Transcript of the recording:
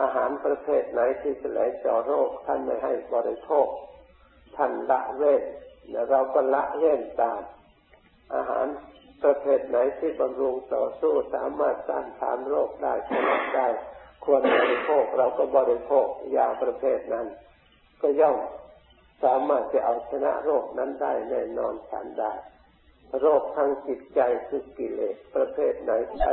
อาหารประเภทไหนที่จะไหลเจาะโรค ท่านไม่ให้บริโภค ท่านละเว้นเราก็ละเว้นตาม อาหารประเภทไหนที่บำรุงต่อสู้สามารถต้านทานโรคได้ชนะได้ ควรบริโภคเราก็บริโภคยาประเภทนั้น ก็ย่อมสามารถจะเอาชนะโรคนั้นได้แน่นอนฉันได้ โรคทางจิตใจคือกิเลสประเภทไหนใช้